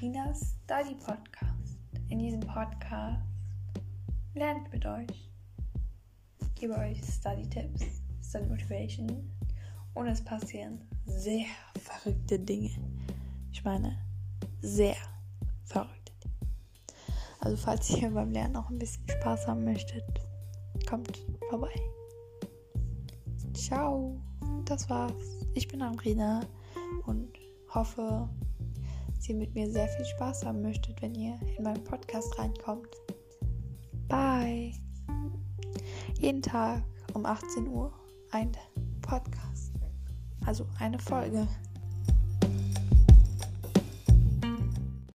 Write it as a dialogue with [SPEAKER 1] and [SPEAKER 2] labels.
[SPEAKER 1] Rinas Study Podcast. In diesem Podcast lernt mit euch. Ich gebe euch Study-Tipps, Study-Motivation und es passieren sehr verrückte Dinge. Ich meine, sehr verrückte Dinge. Also falls ihr beim Lernen noch ein bisschen Spaß haben möchtet, kommt vorbei. Ciao, das war's. Ich bin Amrina und hoffe, ihr mit mir sehr viel Spaß haben möchtet, wenn ihr in meinen Podcast reinkommt. Bye. Jeden Tag um 18 Uhr ein Podcast. Also eine Folge.